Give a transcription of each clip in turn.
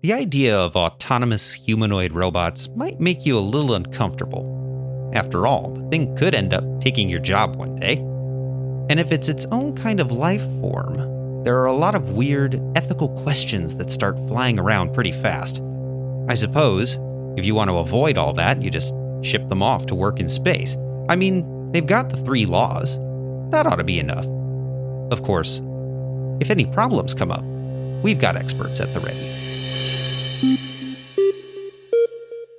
the idea of autonomous humanoid robots might make you a little uncomfortable. After all, the thing could end up taking your job one day. And if it's its own kind of life form, there are a lot of weird ethical questions that start flying around pretty fast. I suppose, if you want to avoid all that, you just ship them off to work in space. I mean, they've got the three laws. That ought to be enough. Of course, if any problems come up, we've got experts at the ready.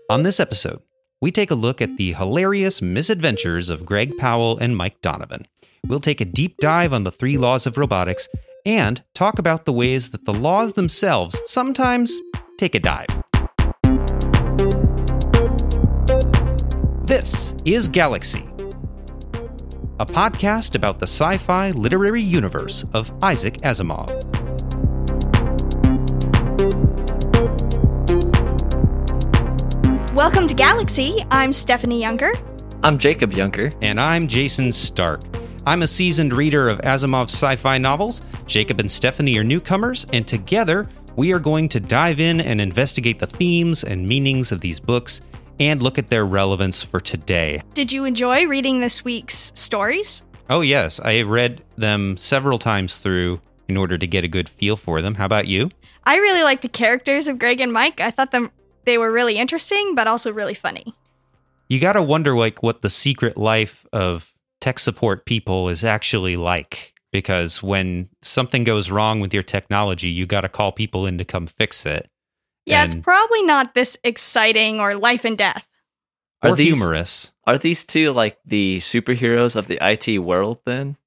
On this episode, we take a look at the hilarious misadventures of Greg Powell and Mike Donovan. We'll take a deep dive on the three laws of robotics and talk about the ways that the laws themselves sometimes take a dive. This is Galaxy, a podcast about the sci fi literary universe of Isaac Asimov. Welcome to Galaxy. I'm Stephanie Younger. I'm Jacob Junker. And I'm Jason Stark. I'm a seasoned reader of Asimov's sci fi novels. Jacob and Stephanie are newcomers, and together we are going to dive in and investigate the themes and meanings of these books and look at their relevance for today. Did you enjoy reading this week's stories? Oh, yes. I read them several times through in order to get a good feel for them. How about you? I really like the characters of Greg and Mike. I thought them they were really interesting, but also really funny. You got to wonder like what the secret life of tech support people is actually like because when something goes wrong with your technology, you got to call people in to come fix it. Yeah, and it's probably not this exciting or life and death. Or these, humorous. Are these two like the superheroes of the IT world then?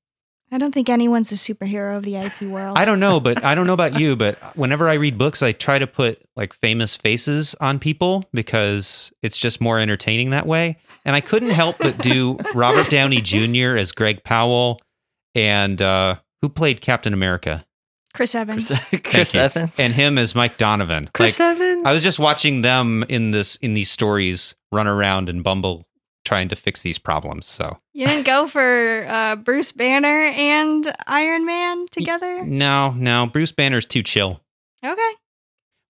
I don't think anyone's a superhero of the IT world. I don't know, but I don't know about you, but whenever I read books, I try to put like famous faces on people because it's just more entertaining that way. And I couldn't help but do Robert Downey Jr. as Greg Powell and uh, who played Captain America? Chris Evans. Chris, Chris Evans. And him as Mike Donovan. Chris like, Evans. I was just watching them in this in these stories run around and bumble trying to fix these problems. So you didn't go for uh, Bruce Banner and Iron Man together. No, no, Bruce Banner's too chill. Okay.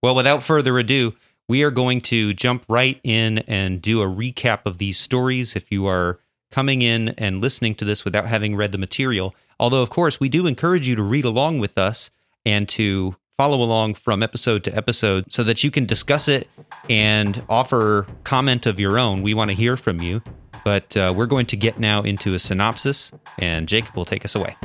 Well, without further ado, we are going to jump right in and do a recap of these stories. If you are coming in and listening to this without having read the material, although of course we do encourage you to read along with us and to follow along from episode to episode so that you can discuss it and offer comment of your own. We want to hear from you. But uh, we're going to get now into a synopsis, and Jacob will take us away.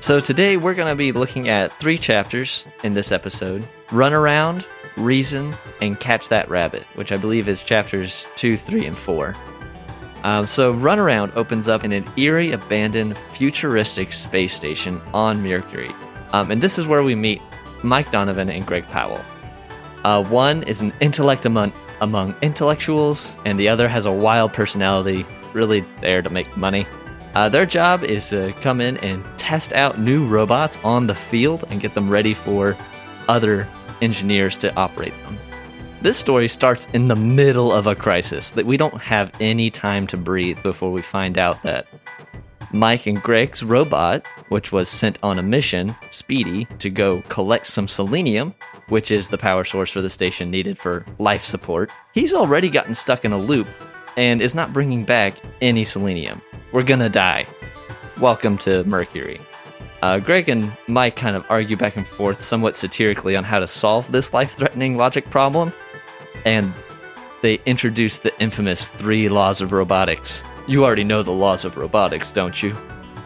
So, today we're going to be looking at three chapters in this episode Runaround, Reason, and Catch That Rabbit, which I believe is chapters 2, 3, and 4. Um, so, Runaround opens up in an eerie, abandoned, futuristic space station on Mercury. Um, and this is where we meet Mike Donovan and Greg Powell. Uh, one is an intellect among, among intellectuals, and the other has a wild personality, really there to make money. Uh, their job is to come in and test out new robots on the field and get them ready for other engineers to operate them. This story starts in the middle of a crisis that we don't have any time to breathe before we find out that Mike and Greg's robot, which was sent on a mission, Speedy, to go collect some selenium, which is the power source for the station needed for life support, he's already gotten stuck in a loop and is not bringing back any selenium. We're gonna die. Welcome to Mercury. Uh, Greg and Mike kind of argue back and forth somewhat satirically on how to solve this life threatening logic problem and they introduced the infamous three laws of robotics. You already know the laws of robotics, don't you?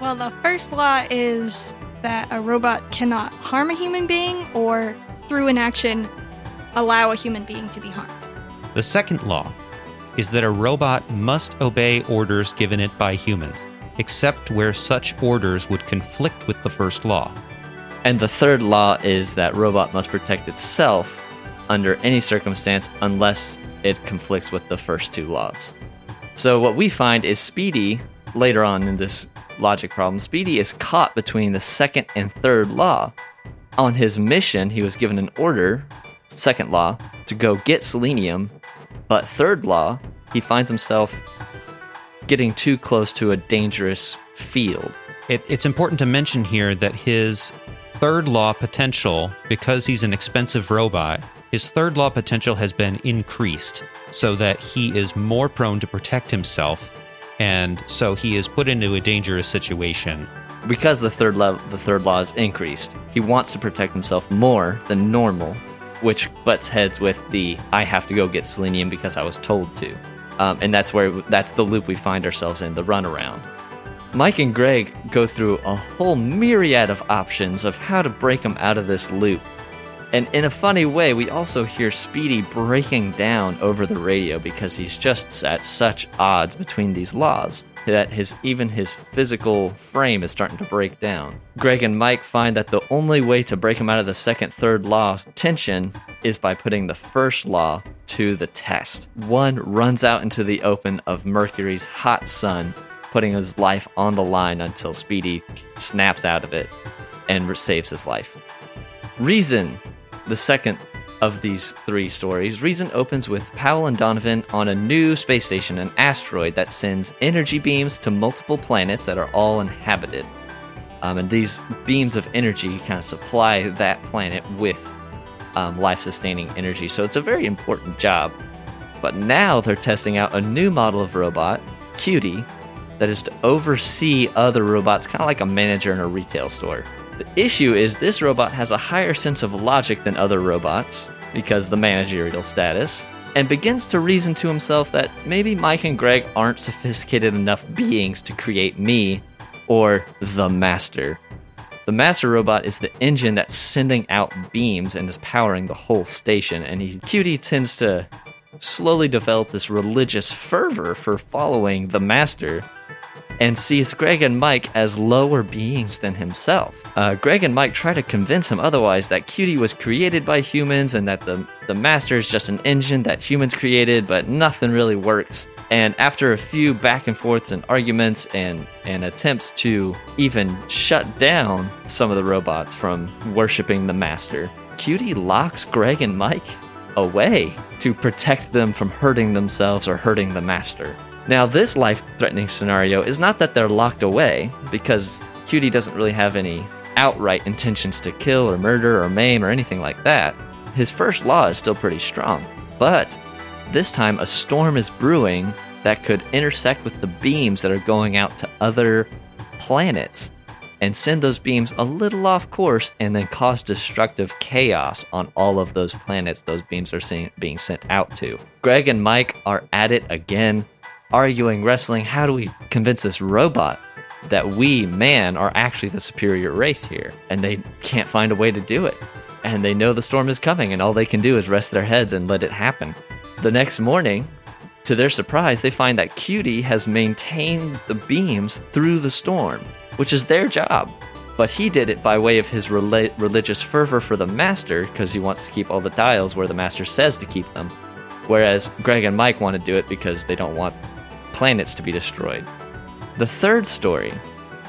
Well, the first law is that a robot cannot harm a human being or, through an action, allow a human being to be harmed. The second law is that a robot must obey orders given it by humans, except where such orders would conflict with the first law. And the third law is that robot must protect itself under any circumstance unless it conflicts with the first two laws. So, what we find is Speedy, later on in this logic problem, Speedy is caught between the second and third law. On his mission, he was given an order, second law, to go get selenium, but third law, he finds himself getting too close to a dangerous field. It, it's important to mention here that his third law potential, because he's an expensive robot, his third law potential has been increased so that he is more prone to protect himself, and so he is put into a dangerous situation. Because the third level, the third law is increased, he wants to protect himself more than normal, which butts heads with the "I have to go get selenium because I was told to," um, and that's where that's the loop we find ourselves in, the runaround. Mike and Greg go through a whole myriad of options of how to break him out of this loop. And in a funny way, we also hear Speedy breaking down over the radio because he's just at such odds between these laws that his even his physical frame is starting to break down. Greg and Mike find that the only way to break him out of the second third law tension is by putting the first law to the test. One runs out into the open of Mercury's hot sun, putting his life on the line until Speedy snaps out of it and saves his life. Reason, the second of these three stories, Reason opens with Powell and Donovan on a new space station, an asteroid that sends energy beams to multiple planets that are all inhabited. Um, and these beams of energy kind of supply that planet with um, life sustaining energy. So it's a very important job. But now they're testing out a new model of robot, Cutie, that is to oversee other robots, kind of like a manager in a retail store. The issue is this robot has a higher sense of logic than other robots because the managerial status, and begins to reason to himself that maybe Mike and Greg aren't sophisticated enough beings to create me or the master. The master robot is the engine that's sending out beams and is powering the whole station, and he Cutie tends to slowly develop this religious fervor for following the master and sees Greg and Mike as lower beings than himself. Uh, Greg and Mike try to convince him otherwise that Cutie was created by humans and that the, the Master is just an engine that humans created, but nothing really works. And after a few back and forths and arguments and, and attempts to even shut down some of the robots from worshiping the Master, Cutie locks Greg and Mike away to protect them from hurting themselves or hurting the Master. Now, this life threatening scenario is not that they're locked away, because Cutie doesn't really have any outright intentions to kill or murder or maim or anything like that. His first law is still pretty strong, but this time a storm is brewing that could intersect with the beams that are going out to other planets and send those beams a little off course and then cause destructive chaos on all of those planets those beams are seeing, being sent out to. Greg and Mike are at it again arguing, wrestling. How do we convince this robot that we, man, are actually the superior race here? And they can't find a way to do it. And they know the storm is coming, and all they can do is rest their heads and let it happen. The next morning, to their surprise, they find that Cutie has maintained the beams through the storm, which is their job. But he did it by way of his religious fervor for the master, because he wants to keep all the dials where the master says to keep them. Whereas Greg and Mike want to do it because they don't want planets to be destroyed. The third story,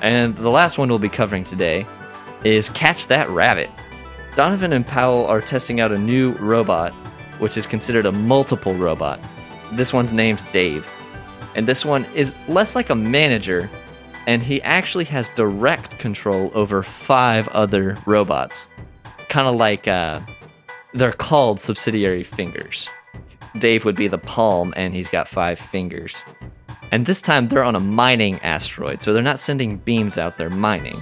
and the last one we'll be covering today, is Catch That Rabbit. Donovan and Powell are testing out a new robot, which is considered a multiple robot. This one's named Dave. And this one is less like a manager, and he actually has direct control over five other robots. Kind of like uh, they're called subsidiary fingers. Dave would be the palm, and he's got five fingers. And this time they're on a mining asteroid, so they're not sending beams out, they're mining.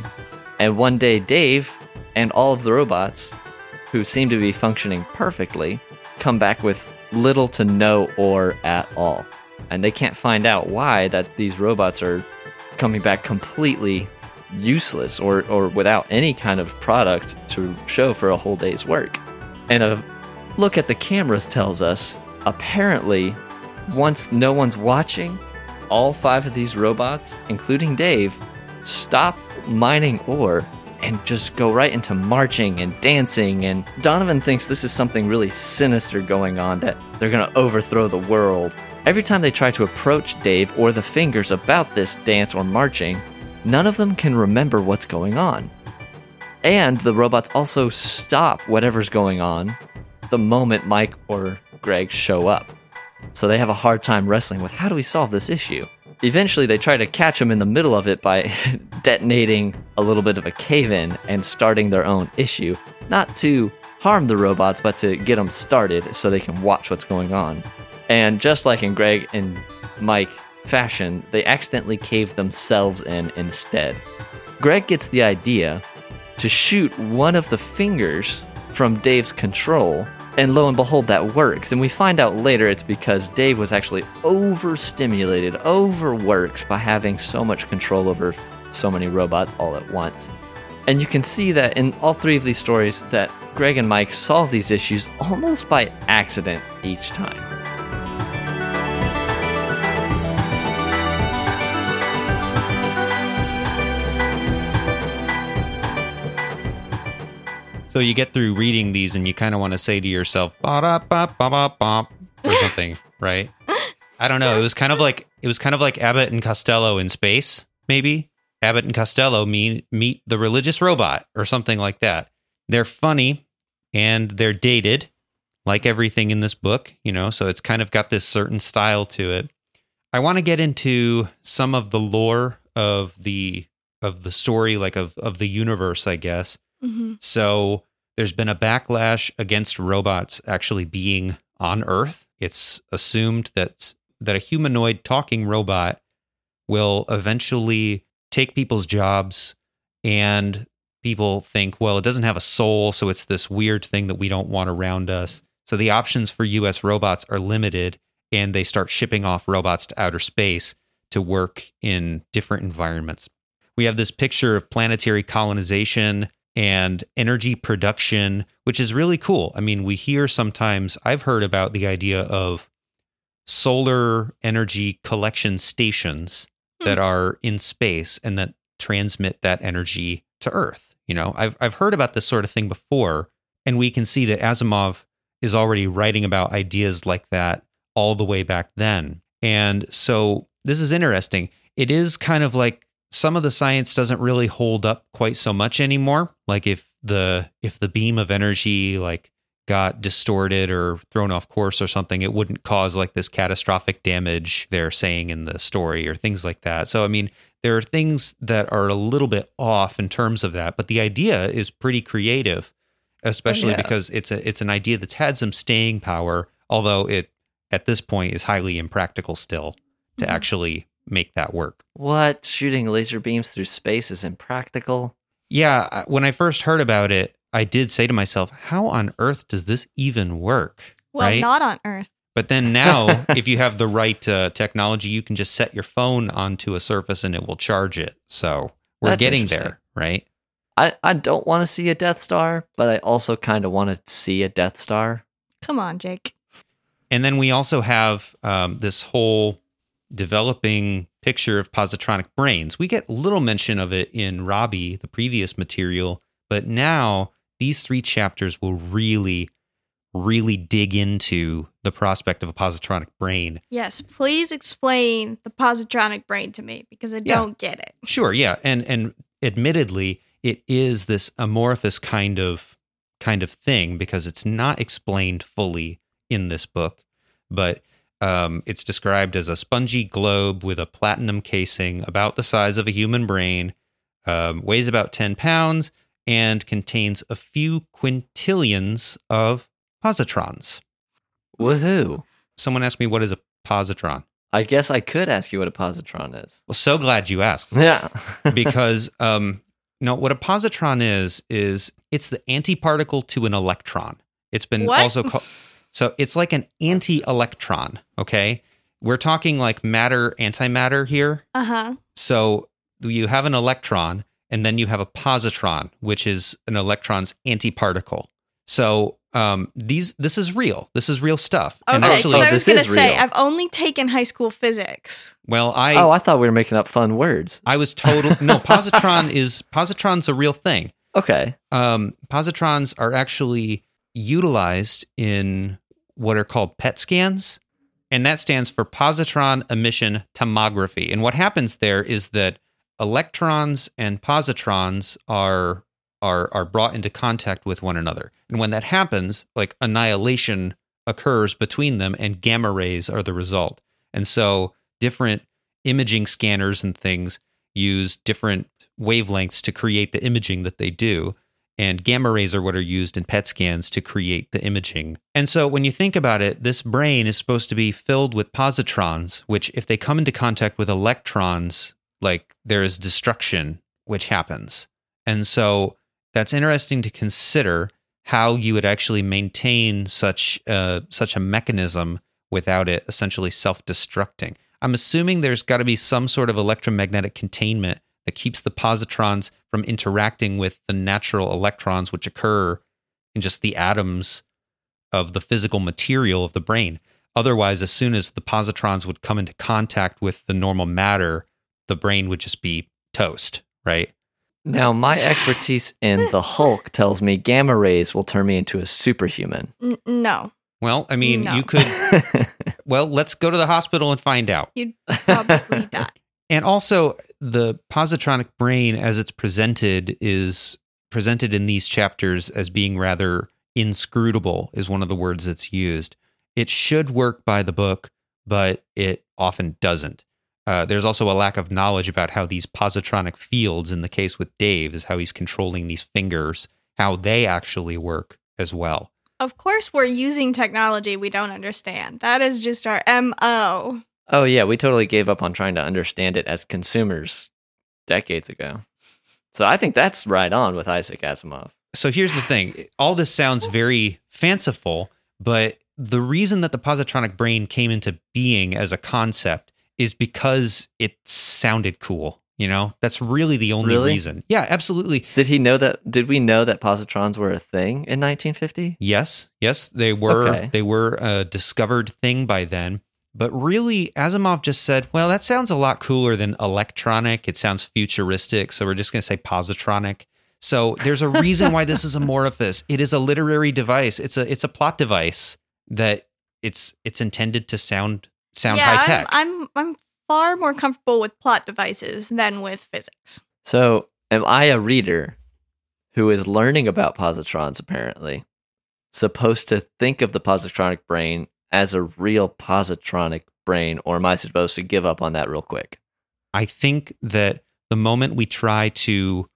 And one day, Dave and all of the robots, who seem to be functioning perfectly, come back with little to no ore at all. And they can't find out why that these robots are coming back completely useless or, or without any kind of product to show for a whole day's work. And a look at the cameras tells us apparently, once no one's watching, all five of these robots, including Dave, stop mining ore and just go right into marching and dancing. And Donovan thinks this is something really sinister going on, that they're going to overthrow the world. Every time they try to approach Dave or the fingers about this dance or marching, none of them can remember what's going on. And the robots also stop whatever's going on the moment Mike or Greg show up. So they have a hard time wrestling with how do we solve this issue? Eventually, they try to catch him in the middle of it by detonating a little bit of a cave in and starting their own issue. Not to harm the robots, but to get them started so they can watch what's going on. And just like in Greg and Mike fashion, they accidentally cave themselves in instead. Greg gets the idea to shoot one of the fingers from Dave's control, and lo and behold, that works. And we find out later it's because Dave was actually overstimulated, overworked by having so much control over so many robots all at once. And you can see that in all three of these stories that Greg and Mike solve these issues almost by accident each time. So you get through reading these and you kind of want to say to yourself, ba da ba ba ba ba or something, right? I don't know. It was kind of like it was kind of like Abbott and Costello in space, maybe. Abbott and Costello mean meet the religious robot or something like that. They're funny and they're dated, like everything in this book, you know, so it's kind of got this certain style to it. I want to get into some of the lore of the of the story, like of of the universe, I guess. hmm So there's been a backlash against robots actually being on Earth. It's assumed that that a humanoid talking robot will eventually take people's jobs and people think, well, it doesn't have a soul, so it's this weird thing that we don't want around us. So the options for US robots are limited and they start shipping off robots to outer space to work in different environments. We have this picture of planetary colonization and energy production, which is really cool. I mean, we hear sometimes, I've heard about the idea of solar energy collection stations hmm. that are in space and that transmit that energy to Earth. You know, I've, I've heard about this sort of thing before, and we can see that Asimov is already writing about ideas like that all the way back then. And so this is interesting. It is kind of like some of the science doesn't really hold up quite so much anymore. Like if the if the beam of energy like got distorted or thrown off course or something, it wouldn't cause like this catastrophic damage they're saying in the story or things like that. So I mean, there are things that are a little bit off in terms of that, but the idea is pretty creative, especially yeah. because it's a it's an idea that's had some staying power, although it at this point is highly impractical still to Mhm. actually make that work. What? Shooting laser beams through space is impractical? Yeah, when I first heard about it, I did say to myself, how on earth does this even work? Well, right? not on Earth. But then now, if you have the right uh, technology, you can just set your phone onto a surface and it will charge it. So we're That's getting there, right? I, I don't want to see a Death Star, but I also kind of want to see a Death Star. Come on, Jake. And then we also have um, this whole developing picture of positronic brains. We get little mention of it in Robbie, the previous material, but now these three chapters will really, really dig into the prospect of a positronic brain. Yes, please explain the positronic brain to me because I Yeah. don't get it. Sure, yeah, and and admittedly, it is this amorphous kind of kind of thing because it's not explained fully in this book, but um, it's described as a spongy globe with a platinum casing about the size of a human brain, um, weighs about ten pounds, and contains a few quintillions of positrons. Woohoo. Someone asked me what is a positron. I guess I could ask you what a positron is. Well, so glad you asked. Yeah. because um no what a positron is is it's the antiparticle to an electron it's been What? also called so it's like an anti-electron okay we're talking like matter antimatter here Uh huh. so you have an electron and then you have a positron which is an electron's antiparticle so um these this is real this is real stuff and Okay, actually because I Oh, was gonna say real. I've only taken high school physics. well i oh, I thought we were making up fun words. i was total no positron is positron's a real thing Okay. um, positrons are actually utilized in what are called PET scans, and that stands for positron emission tomography. And what happens there is that electrons and positrons are are are brought into contact with one another, and when that happens, like annihilation occurs between them, and gamma rays are the result. And so different imaging scanners and things use different wavelengths to create the imaging that they do. And gamma rays are what are used in PET scans to create the imaging. And so when you think about it, this brain is supposed to be filled with positrons, which, if they come into contact with electrons, like there is destruction, which happens. And so that's interesting to consider how you would actually maintain such uh, such a mechanism without it essentially self-destructing. I'm assuming there's got to be some sort of electromagnetic containment that keeps the positrons from interacting with the natural electrons which occur in just the atoms of the physical material of the brain. Otherwise, as soon as the positrons would come into contact with the normal matter, the brain would just be toast, right? Now, my expertise in the Hulk tells me gamma rays will turn me into a superhuman. N- no, Well, I mean, No. you could. Well, let's go to the hospital and find out. you'd probably die. And also, the positronic brain, as it's presented, is presented in these chapters as being rather inscrutable, is one of the words that's used. It should work by the book, but it often doesn't. Uh, there's also a lack of knowledge about how these positronic fields, in the case with Dave, is how he's controlling these fingers, how they actually work as well. Of course, we're using technology we don't understand. That is just our MO. Oh, yeah, we totally gave up on trying to understand it as consumers decades ago. So I think that's right on with Isaac Asimov. so here's the thing all this sounds very fanciful but the reason that the positronic brain came into being as a concept is because it sounded cool you know that's really the only Really? reason yeah absolutely Did he know that? Did we know that positrons were a thing in 1950? yes yes they were Okay. they were a discovered thing by then but really asimov just said well that sounds a lot cooler than electronic. It sounds futuristic so we're just going to say positronic. So there's a reason why this is amorphous. It is a literary device. It's a it's a plot device that it's it's intended to sound sound yeah, high tech I'm, I'm I'm far more comfortable with plot devices than with physics. So, am I a reader who is learning about positrons, apparently, supposed to think of the positronic brain as a real positronic brain, or am I supposed to give up on that real quick? I think that the moment we try to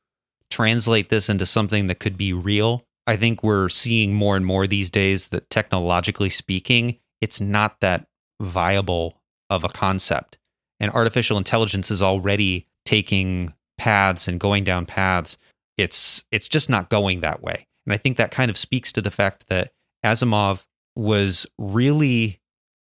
translate this into something that could be real, I think we're seeing more and more these days that technologically speaking, it's not that viable of a concept. And artificial intelligence is already taking paths and going down paths. It's it's just not going that way. And I think that kind of speaks to the fact that Asimov was really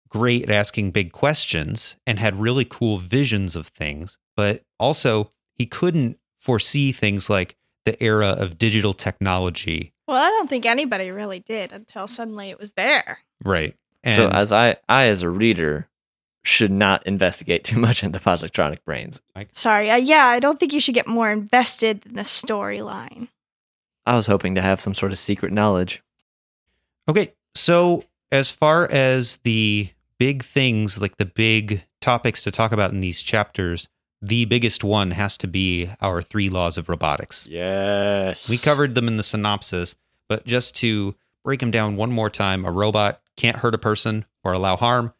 great at asking big questions and had really cool visions of things, but also he couldn't foresee things like the era of digital technology. Well, I don't think anybody really did until suddenly it was there. Right. And so, as I, I as a reader, should not investigate too much into positronic brains. Sorry, uh, yeah, I don't think you should get more invested in the storyline. I was hoping to have some sort of secret knowledge. Okay, so as far as the big things, like the big topics to talk about in these chapters, the biggest one has to be our three laws of robotics. Yes. We covered them in the synopsis, but just to break them down one more time, a robot can't hurt a person or allow harm,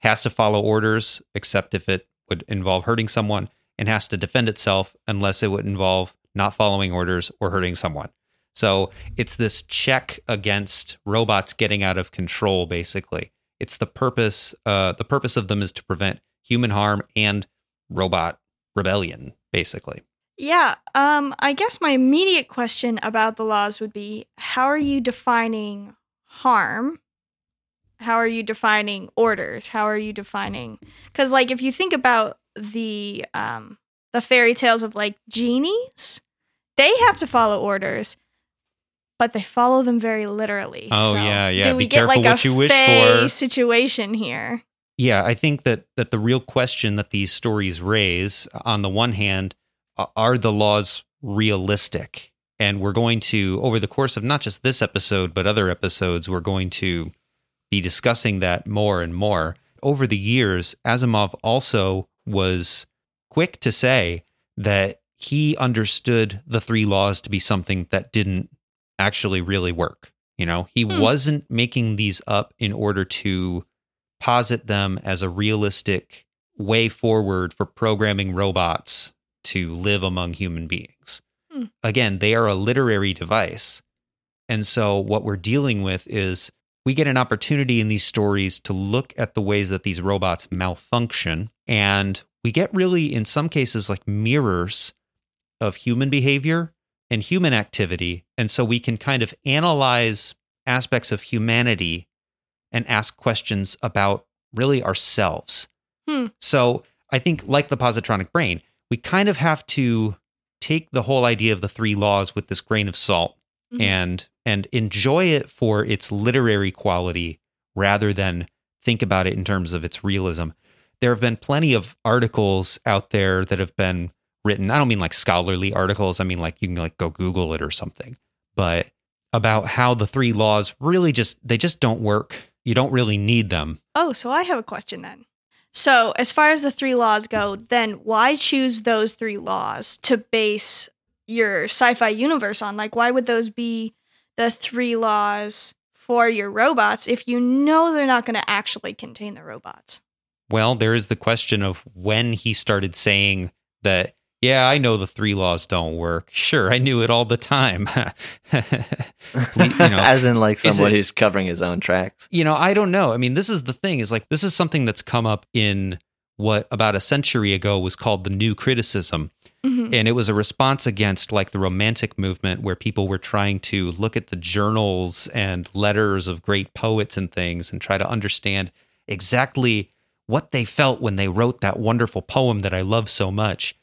has to follow orders except if it would involve hurting someone, and has to defend itself unless it would involve not following orders or hurting someone. So it's this check against robots getting out of control, basically. It's the purpose, uh, the purpose of them is to prevent human harm and robot rebellion, basically. Yeah, um, I guess my immediate question about the laws would be how are you defining harm? How are you defining orders? How are you defining cuz like if you think about the um the fairy tales of like genies, they have to follow orders, but they follow them very literally. Oh, So yeah, yeah. Do we Be get like careful a what you wish for. situation here? Yeah, I think that that the real question that these stories raise, on the one hand, are the laws realistic? And we're going to, over the course of not just this episode, but other episodes, we're going to be discussing that more and more. Over the years, Asimov also was quick to say that he understood the three laws to be something that didn't actually really work. You know, he Hmm. wasn't making these up in order to posit them as a realistic way forward for programming robots to live among human beings. Hmm. Again, they are a literary device. And so what we're dealing with is we get an opportunity in these stories to look at the ways that these robots malfunction. And we get really, in some cases, like mirrors of human behavior and human activity. And so we can kind of analyze aspects of humanity and ask questions about really ourselves. Hmm. So I think, like the positronic brain, we kind of have to take the whole idea of the three laws with this grain of salt Mhm. and and enjoy it for its literary quality rather than think about it in terms of its realism. There have been plenty of articles out there that have been written. I don't mean like scholarly articles. I mean like you can like go Google it or something. But about how the three laws really just they just don't work. You don't really need them. Oh, so I have a question then. So, as far as the three laws go, then why choose those three laws to base your sci fi universe on? Like, why would those be the three laws for your robots if you know they're not going to actually contain the robots? Well, there is the question of when he started saying that, yeah, I know the three laws don't work. Sure, I knew it all the time. Please, you know, As in, like is someone it- who's covering his own tracks. you know, I don't know. I mean, this is the thing is like, this is something that's come up in what about a century ago was called the new criticism. Mhm. And it was a response against like the romantic movement where people were trying to look at the journals and letters of great poets and things and try to understand exactly what they felt when they wrote that wonderful poem that I love so much.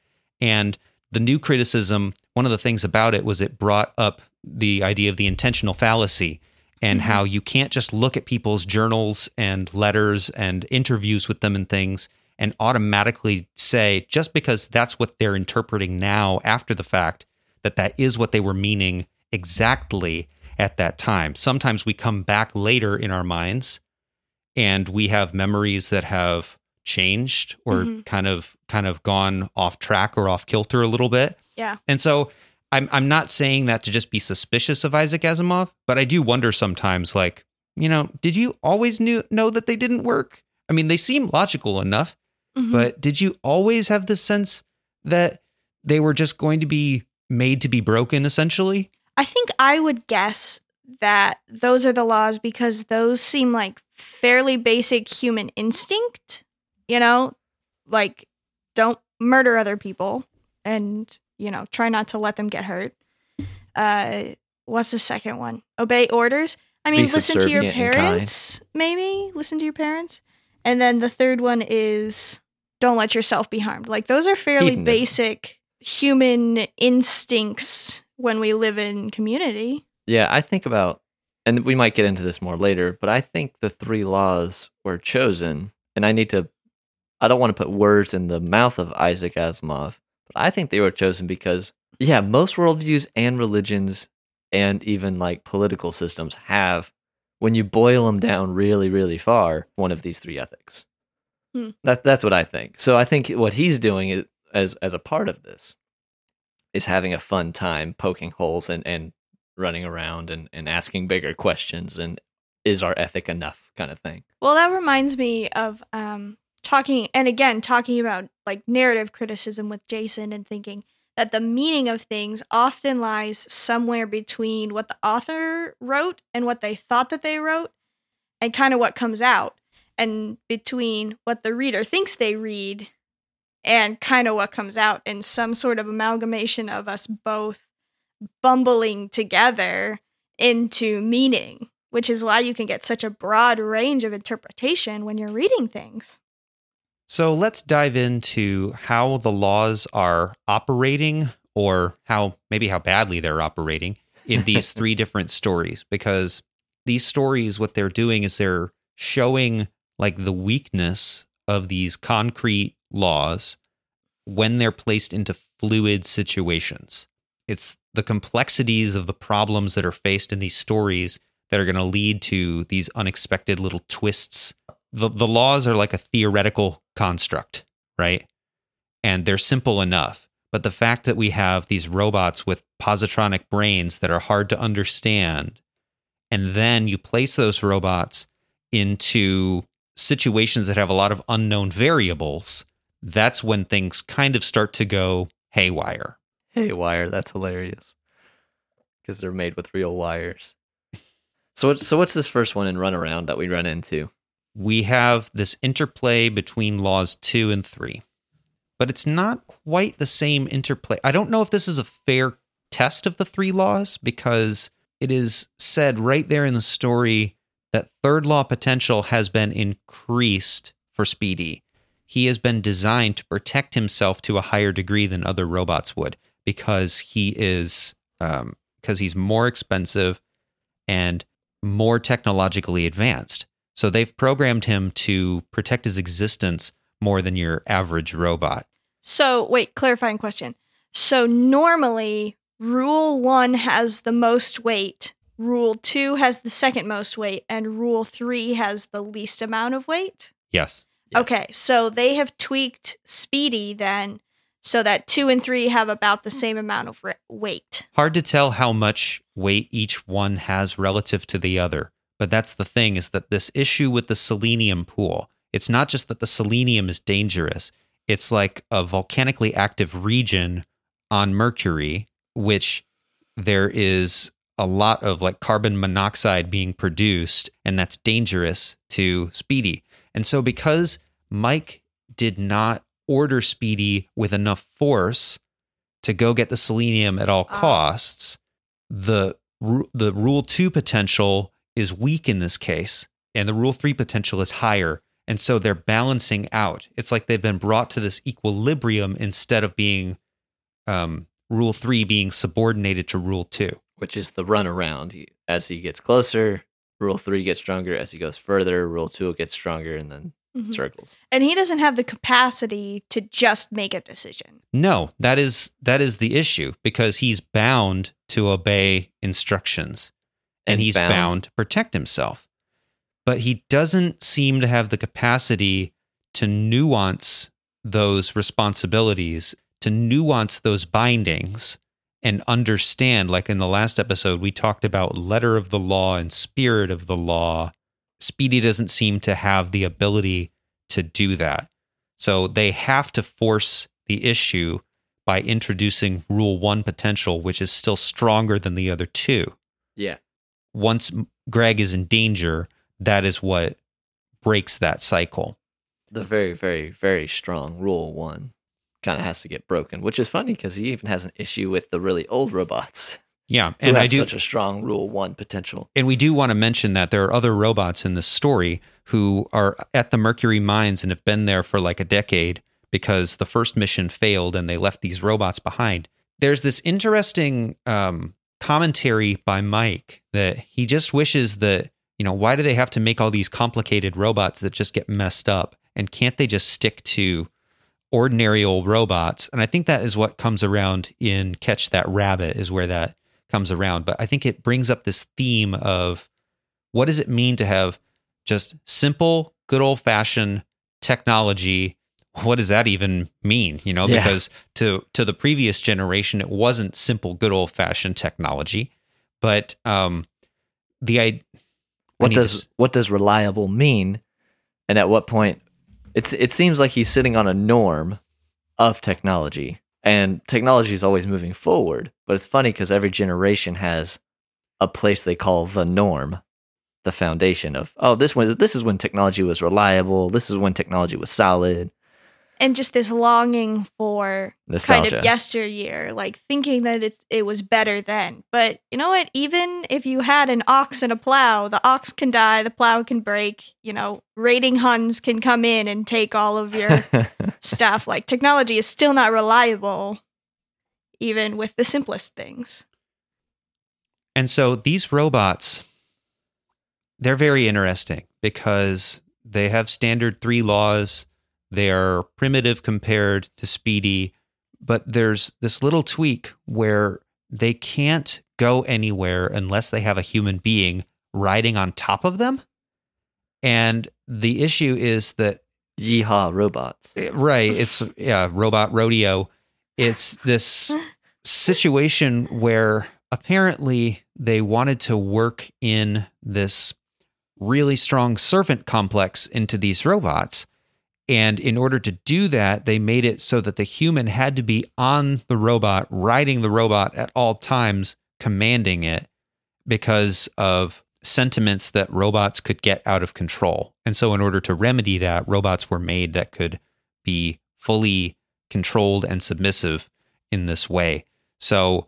And the new criticism, one of the things about it was it brought up the idea of the intentional fallacy and Mhm. how you can't just look at people's journals and letters and interviews with them and things and automatically say just because that's what they're interpreting now after the fact that that is what they were meaning exactly at that time. Sometimes we come back later in our minds and we have memories that have changed or Mhm. kind of kind of gone off track or off kilter a little bit. Yeah. And so I'm I'm not saying that to just be suspicious of Isaac Asimov, but I do wonder sometimes like, you know, did you always knew know that they didn't work? I mean, they seem logical enough, Mhm. but did you always have this sense that they were just going to be made to be broken essentially? I think I would guess that those are the laws because those seem like fairly basic human instinct, you know, like don't murder other people and, you know, try not to let them get hurt. Uh what's the second one? Obey orders. I mean, Be listen to your subservient and kind. parents, maybe. Listen to your parents. And then the third one is don't let yourself be harmed. Like those are fairly Hedonism. basic human instincts when we live in community. Yeah, I think about, and we might get into this more later, but I think the three laws were chosen, and I need to, I don't want to put words in the mouth of Isaac Asimov, but I think they were chosen because, yeah, most worldviews and religions and even like political systems have, when you boil them down really, really far, one of these three ethics. Hmm. That, that's what I think. So I think what he's doing is, as, as a part of this is having a fun time poking holes and, and running around and, and asking bigger questions and is our ethic enough kind of thing. Well, that reminds me of um, talking, and again, talking about like narrative criticism with Jason and thinking that the meaning of things often lies somewhere between what the author wrote and what they thought that they wrote, and kind of what comes out, and between what the reader thinks they read and kind of what comes out, in some sort of amalgamation of us both bumbling together into meaning, which is why you can get such a broad range of interpretation when you're reading things. So let's dive into how the laws are operating or how maybe how badly they're operating in these three different stories because these stories what they're doing is they're showing like the weakness of these concrete laws when they're placed into fluid situations. It's the complexities of the problems that are faced in these stories that are going to lead to these unexpected little twists. The, the laws are like a theoretical construct, right? And they're simple enough. But the fact that we have these robots with positronic brains that are hard to understand, and then you place those robots into situations that have a lot of unknown variables, that's when things kind of start to go haywire. Haywire, that's hilarious. Because they're made with real wires. So, so what's this first one in Runaround that we run into? We have this interplay between laws two and three, but it's not quite the same interplay. I don't know if this is a fair test of the three laws because it is said right there in the story that third law potential has been increased for Speedy. He has been designed to protect himself to a higher degree than other robots would because he is um, because he's more expensive and more technologically advanced. So they've programmed him to protect his existence more than your average robot. So, wait, clarifying question. So, normally, rule one has the most weight, rule two has the second most weight, and rule three has the least amount of weight? Yes. Yes. Okay, so they have tweaked Speedy then so that two and three have about the same amount of re- weight. Hard to tell how much weight each one has relative to the other. But that's the thing is that this issue with the selenium pool, it's not just that the selenium is dangerous. It's like a volcanically active region on Mercury, which there is a lot of like carbon monoxide being produced, and that's dangerous to Speedy. And so, because Mike did not order Speedy with enough force to go get the selenium at all Ah. costs, the the rule 2 potential is weak in this case and the rule 3 potential is higher and so they're balancing out it's like they've been brought to this equilibrium instead of being um, rule 3 being subordinated to rule 2 Which is the runaround. He- As he gets closer, rule three gets stronger. As he goes further, rule two gets stronger and then Mhm. circles. And he doesn't have the capacity to just make a decision. no that is that is the issue because he's bound to obey instructions and, he's bound. bound to protect himself but he doesn't seem to have the capacity to nuance those responsibilities, to nuance those bindings, and understand. Like in the last episode, we talked about letter of the law and spirit of the law. Speedy doesn't seem to have the ability to do that. So they have to force the issue by introducing rule one potential, which is still stronger than the other two Yeah. Once Greg is in danger, that is what breaks that cycle. The very, very, very strong rule one kind of has to get broken, which is funny because he even has an issue with the really old robots Yeah, who and have I do such a strong rule one potential. and we do want to mention that there are other robots in this story who are at the Mercury mines and have been there for like a decade because the first mission failed and they left these robots behind. There's this interesting um, commentary by Mike that he just wishes that, you know, why do they have to make all these complicated robots that just get messed up? And can't they just stick to ordinary old robots? And I think that is what comes around in Catch That Rabbit, is where that comes around. But I think it brings up this theme of what does it mean to have just simple, good old fashioned technology? What does that even mean? You know, Yeah. because to to the previous generation, it wasn't simple, good old fashioned technology. But um, the I, I What to does s- what does reliable mean? And at what point it's it seems like he's sitting on a norm of technology. And technology is always moving forward. But it's funny because every generation has a place they call the norm, the foundation of, oh, this was this is when technology was reliable, this is when technology was solid. And just this longing for Nostalgia. kind of yesteryear, like thinking that it, it was better then. But you know what? Even if you had an ox and a plow, the ox can die, the plow can break, you know, raiding Huns can come in and take all of your stuff. Like technology is still not reliable, even with the simplest things. And so these robots, they're very interesting because they have standard three laws. They are primitive compared to Speedy, but there's this little tweak where they can't go anywhere unless they have a human being riding on top of them. And the issue is that Yeehaw robots. Eh, Right. It's yeah, robot rodeo. It's this situation where apparently they wanted to work in this really strong servant complex into these robots. And in order to do that, they made it so that the human had to be on the robot, riding the robot at all times, commanding it because of sentiments that robots could get out of control. And so, in order to remedy that, robots were made that could be fully controlled and submissive in this way. So,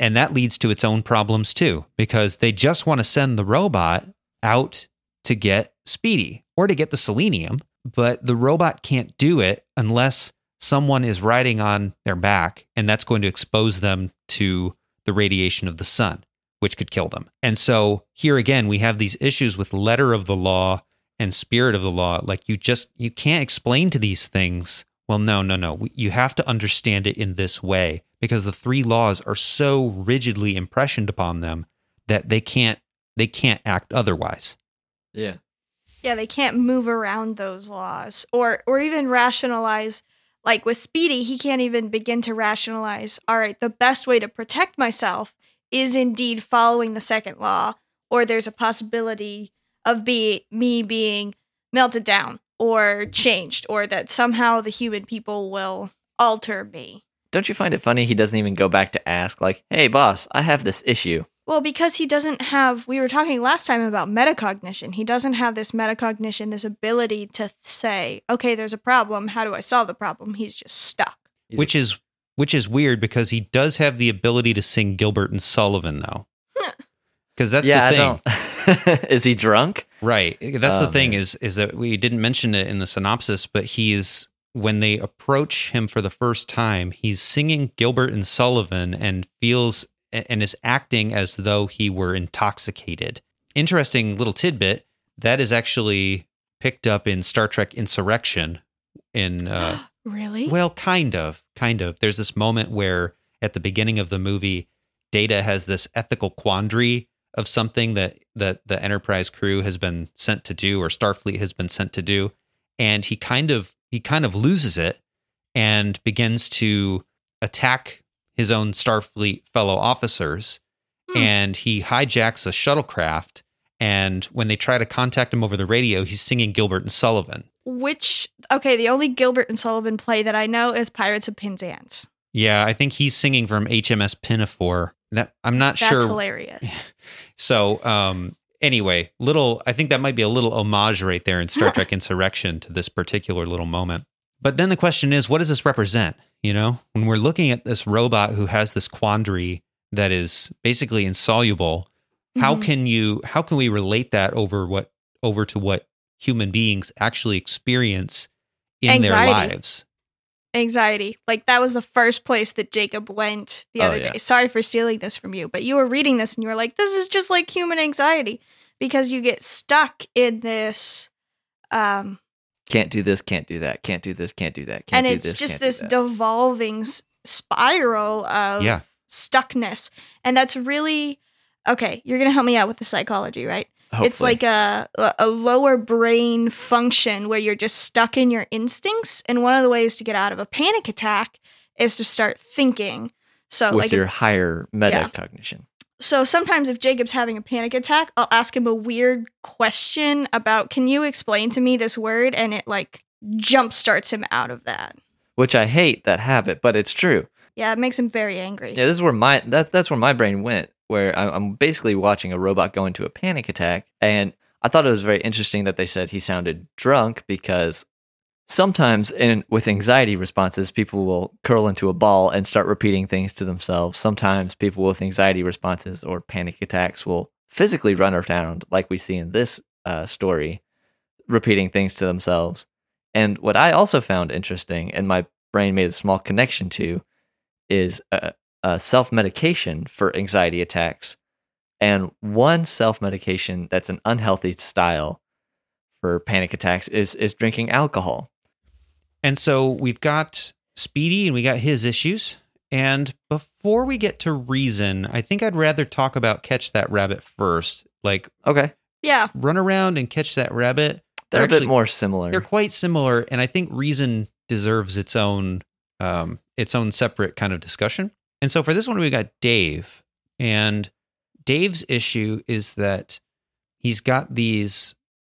and that leads to its own problems too, because they just want to send the robot out to get Speedy or to get the selenium, but the robot can't do it unless someone is riding on their back, and that's going to expose them to the radiation of the sun, which could kill them. And so here again, we have these issues with letter of the law and spirit of the law. Like you just you can't explain to these things. Well, no, no, no. You have to understand it in this way because the three laws are so rigidly impressioned upon them that they can't they can't act otherwise. Yeah. Yeah, they can't move around those laws or or even rationalize like with Speedy, he can't even begin to rationalize, all right, the best way to protect myself is indeed following the second law or there's a possibility of be me being melted down or changed or that somehow the human people will alter me. Don't you find it funny he doesn't even go back to ask like, "Hey boss, I have this issue." Well, because he doesn't have, we were talking last time about metacognition. He doesn't have this metacognition, this ability to say, okay, there's a problem. How do I solve the problem? He's just stuck. He's which is which is weird because he does have the ability to sing Gilbert and Sullivan though. Because that's yeah, the thing. is he drunk? Right. That's the Oh, thing man. is is that we didn't mention it in the synopsis, but he's when they approach him for the first time, he's singing Gilbert and Sullivan and feels and is acting as though he were intoxicated. Interesting little tidbit that is actually picked up in Star Trek Insurrection in uh really? well, kind of, kind of. There's this moment where at the beginning of the movie, Data has this ethical quandary of something that that the Enterprise crew has been sent to do, or Starfleet has been sent to do, and he kind of he kind of loses it and begins to attack his own Starfleet fellow officers, Hmm. and he hijacks a shuttlecraft. And when they try to contact him over the radio, he's singing Gilbert and Sullivan. Which, okay, the only Gilbert and Sullivan play that I know is Pirates of Penzance. Yeah, I think he's singing from HMS Pinafore. That I'm not That's sure. That's hilarious. So, um, anyway, little. I think that might be a little homage right there in Star Trek Insurrection to this particular little moment. But then the question is, what does this represent? You know, when we're looking at this robot who has this quandary that is basically insoluble, how Mhm. can you? How can we relate that over what over to what human beings actually experience in Anxiety. their lives? Anxiety. Like, that was the first place that Jacob went the Oh, other yeah. day. Sorry for stealing this from you, but you were reading this and you were like, this is just like human anxiety because you get stuck in this. Um, Can't do this, can't do that, can't do this, can't do that, can't and do it's this. just can't this devolving s- spiral of Yeah. stuckness and that's really okay you're gonna help me out with the psychology right it's like a a lower brain function where you're just stuck in your instincts and one of the ways to get out of a panic attack is to start thinking so with like your higher metacognition. So sometimes if Jacob's having a panic attack, I'll ask him a weird question about can you explain to me this word and it like jump starts him out of that. Which I hate that habit, but it's true. Yeah, it makes him very angry. Yeah, this is where my that, that's where my brain went. Where I'm, I'm basically watching a robot go into a panic attack, and I thought it was very interesting that they said he sounded drunk because sometimes in with anxiety responses, people will curl into a ball and start repeating things to themselves. Sometimes people with anxiety responses or panic attacks will physically run around, like we see in this uh, story, repeating things to themselves. And what I also found interesting, and my brain made a small connection to, is uh, uh, self medication for anxiety attacks. And one self medication that's an unhealthy style for panic attacks is is drinking alcohol. And so we've got Speedy and we got his issues. And before we get to reason, I think I'd rather talk about catch that rabbit first. Like Okay, Yeah. Runaround and catch that rabbit. they're, a actually- bit more similar. They're quite similar, and I think reason deserves its own um, its own separate kind of discussion. And so for this one, we got Dave, and Dave's issue is that he's got these.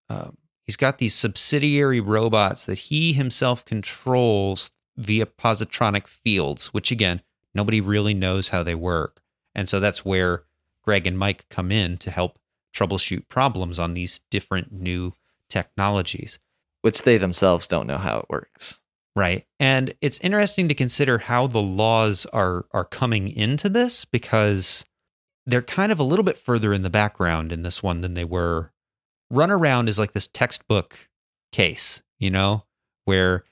Um, He's got these subsidiary robots that he himself controls via positronic fields, which again, nobody really knows how they work. And so that's where Greg and Mike come in to help troubleshoot problems on these different new technologies. Which they themselves don't know how it works. Right. And it's interesting to consider how the laws are are coming into this because they're kind of a little bit further in the background in this one than they were. Runaround is like this textbook case, you know, where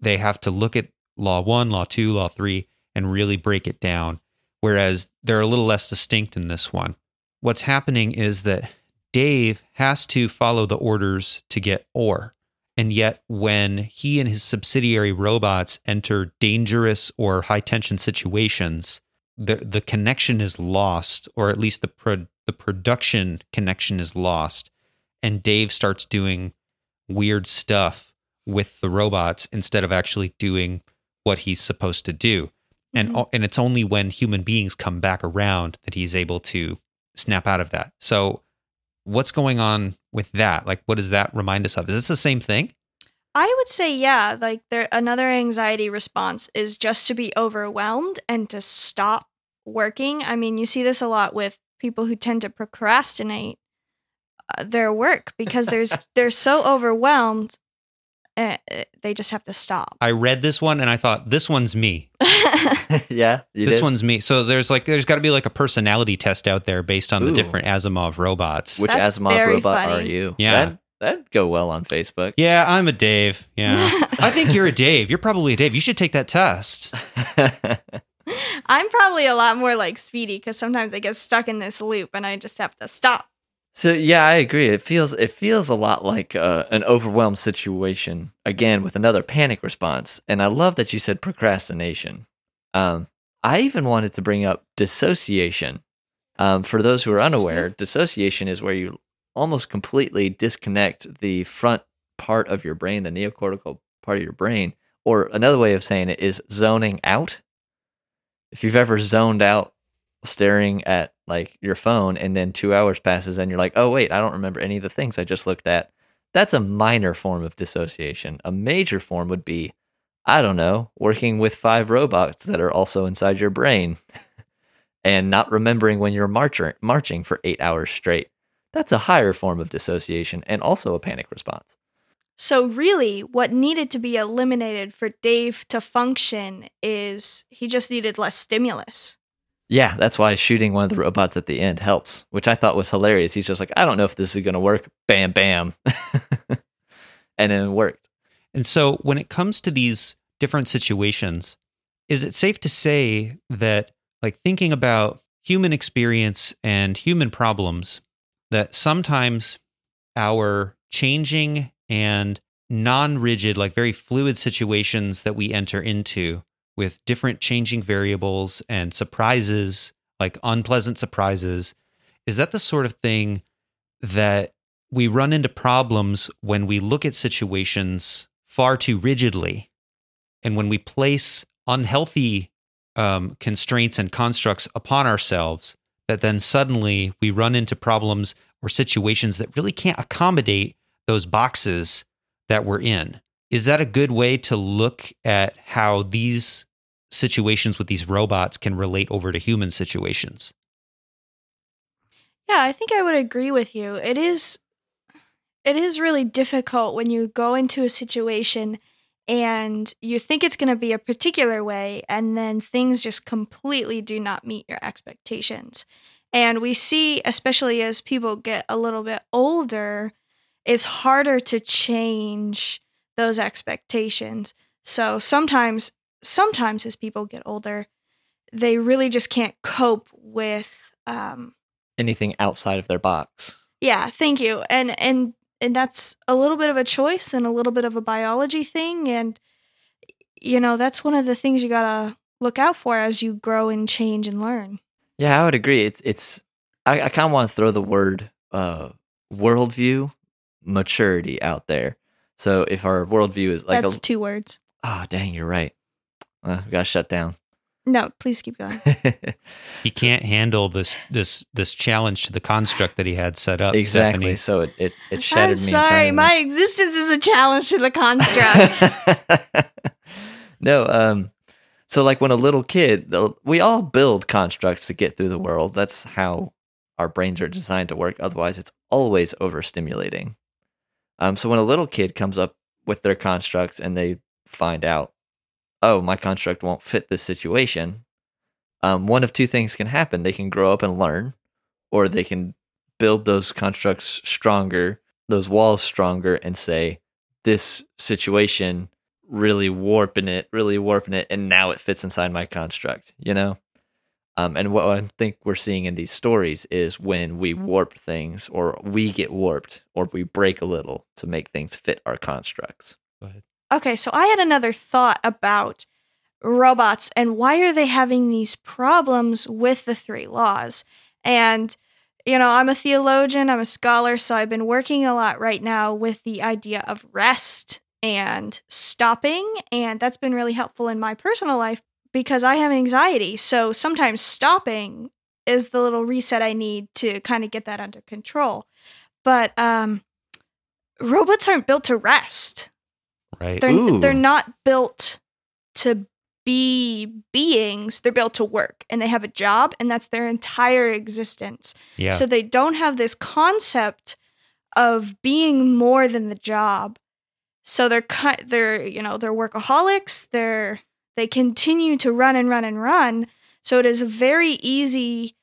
they have to look at law 1, law 2, law 3 and really break it down whereas they're a little less distinct in this one. What's happening is that Dave has to follow the orders to get ore. And yet, when he and his subsidiary robots enter dangerous or high tension situations, the, the connection is lost, or at least the, pro, the production connection is lost. And Dave starts doing weird stuff with the robots instead of actually doing what he's supposed to do. And, Mhm. and it's only when human beings come back around that he's able to snap out of that. So, what's going on with that? Like, what does that remind us of? Is this the same thing? I would say yeah, like there another anxiety response is just to be overwhelmed and to stop working. I mean, you see this a lot with people who tend to procrastinate their work because there's they're so overwhelmed uh, they just have to stop. I read this one and I thought this one's me. yeah, you this did? one's me. So there's like there's got to be like a personality test out there based on the different Asimov robots. Which That's Asimov very robot funny. are you? Yeah. That, that'd go well on Facebook. yeah, I'm a Dave. Yeah. I think you're a Dave. You're probably a Dave. You should take that test. I'm probably a lot more like Speedy because sometimes I get stuck in this loop and I just have to stop. So yeah, I agree. It feels it feels a lot like uh, an overwhelmed situation again with another panic response. And I love that you said procrastination. Um, I even wanted to bring up dissociation. Um, for those who are unaware, dissociation is where you almost completely disconnect the front part of your brain, the neocortical part of your brain. Or another way of saying it is zoning out. If you've ever zoned out staring at like your phone and then two hours passes and you're like, oh wait, I don't remember any of the things I just looked at. That's a minor form of dissociation. A major form would be, I don't know, working with five robots that are also inside your brain and not remembering when you're marching marching for eight hours straight. That's a higher form of dissociation and also a panic response. So, really, what needed to be eliminated for Dave to function is he just needed less stimulus. Yeah, that's why shooting one of the robots at the end helps, which I thought was hilarious. He's just like, I don't know if this is going to work. Bam, bam. and then it worked. And so when it comes to these different situations, is it safe to say that like thinking about human experience and human problems that sometimes our changing and non-rigid like very fluid situations that we enter into with different changing variables and surprises like unpleasant surprises is that the sort of thing that we run into problems when we look at situations far too rigidly and when we place unhealthy um, constraints and constructs upon ourselves that then suddenly we run into problems or situations that really can't accommodate those boxes that we're in. Is that a good way to look at how these situations with these robots can relate over to human situations Yeah, I think I would agree with you. It is it is really difficult when you go into a situation and you think it's going to be a particular way and then things just completely do not meet your expectations. And we see especially as people get a little bit older, it's harder to change those expectations. So sometimes sometimes as people get older, they really just can't cope with um Anything outside of their box. yeah, thank you. And and and that's a little bit of a choice and a little bit of a biology thing and you know, that's one of the things you got to look out for as you grow and change and learn. Yeah, I would agree. It's it's I, I kind of want to throw the word uh worldview maturity out there. So if our worldview is like that's a two words. oh dang, you're right. Uh, we gotta shut down. No, please keep going. He can't handle this this this challenge to the construct that he had set up. exactly. Stephanie. So it, it, it shattered I'm me sorry, entirely. my existence is a challenge to the construct. no, um, so like when a little kid, we all build constructs to get through the world. That's how our brains are designed to work. Otherwise, it's always overstimulating. Um, so when a little kid comes up with their constructs and they find out, oh, my construct won't fit this situation, um, one of two things can happen. They can grow up and learn, or they can build those constructs stronger, those walls stronger, and say, this situation really warping it, really warping it, and now it fits inside my construct, you know? Um, and what I think we're seeing in these stories is when we warp things, or we get warped, or we break a little to make things fit our constructs. Okay, so I had another thought about robots and why are they having these problems with the three laws? And you know, I'm a theologian, I'm a scholar, so I've been working a lot right now with the idea of rest and stopping, and that's been really helpful in my personal life because I have anxiety. So sometimes stopping is the little reset I need to kind of get that under control. But um robots aren't built to rest. Right. They're Ooh. they're not built to be beings. They're built to work and they have a job and that's their entire existence. yeah. So they don't have this concept of being more than the job. So they're ki- they're you know they're workaholics. They're they continue to run and run and run. So it is very easy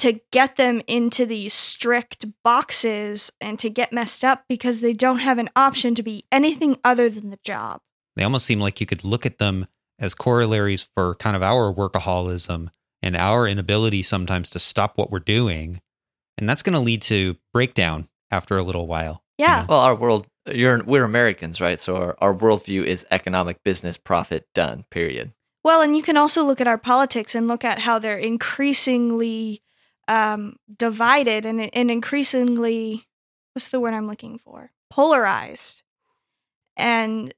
to get them into these strict boxes and to get messed up because they don't have an option to be anything other than the job. they almost seem like you could look at them as corollaries for kind of our workaholism and our inability sometimes to stop what we're doing. And that's going to lead to breakdown after a little while. you Yeah. know? Well, our world, you're we're Americans, right? So our, our worldview is economic business profit done. Period. Well, and you can also look at our politics and look at how they're increasingly um, divided and, and increasingly, what's the word I'm looking for? Polarized. And,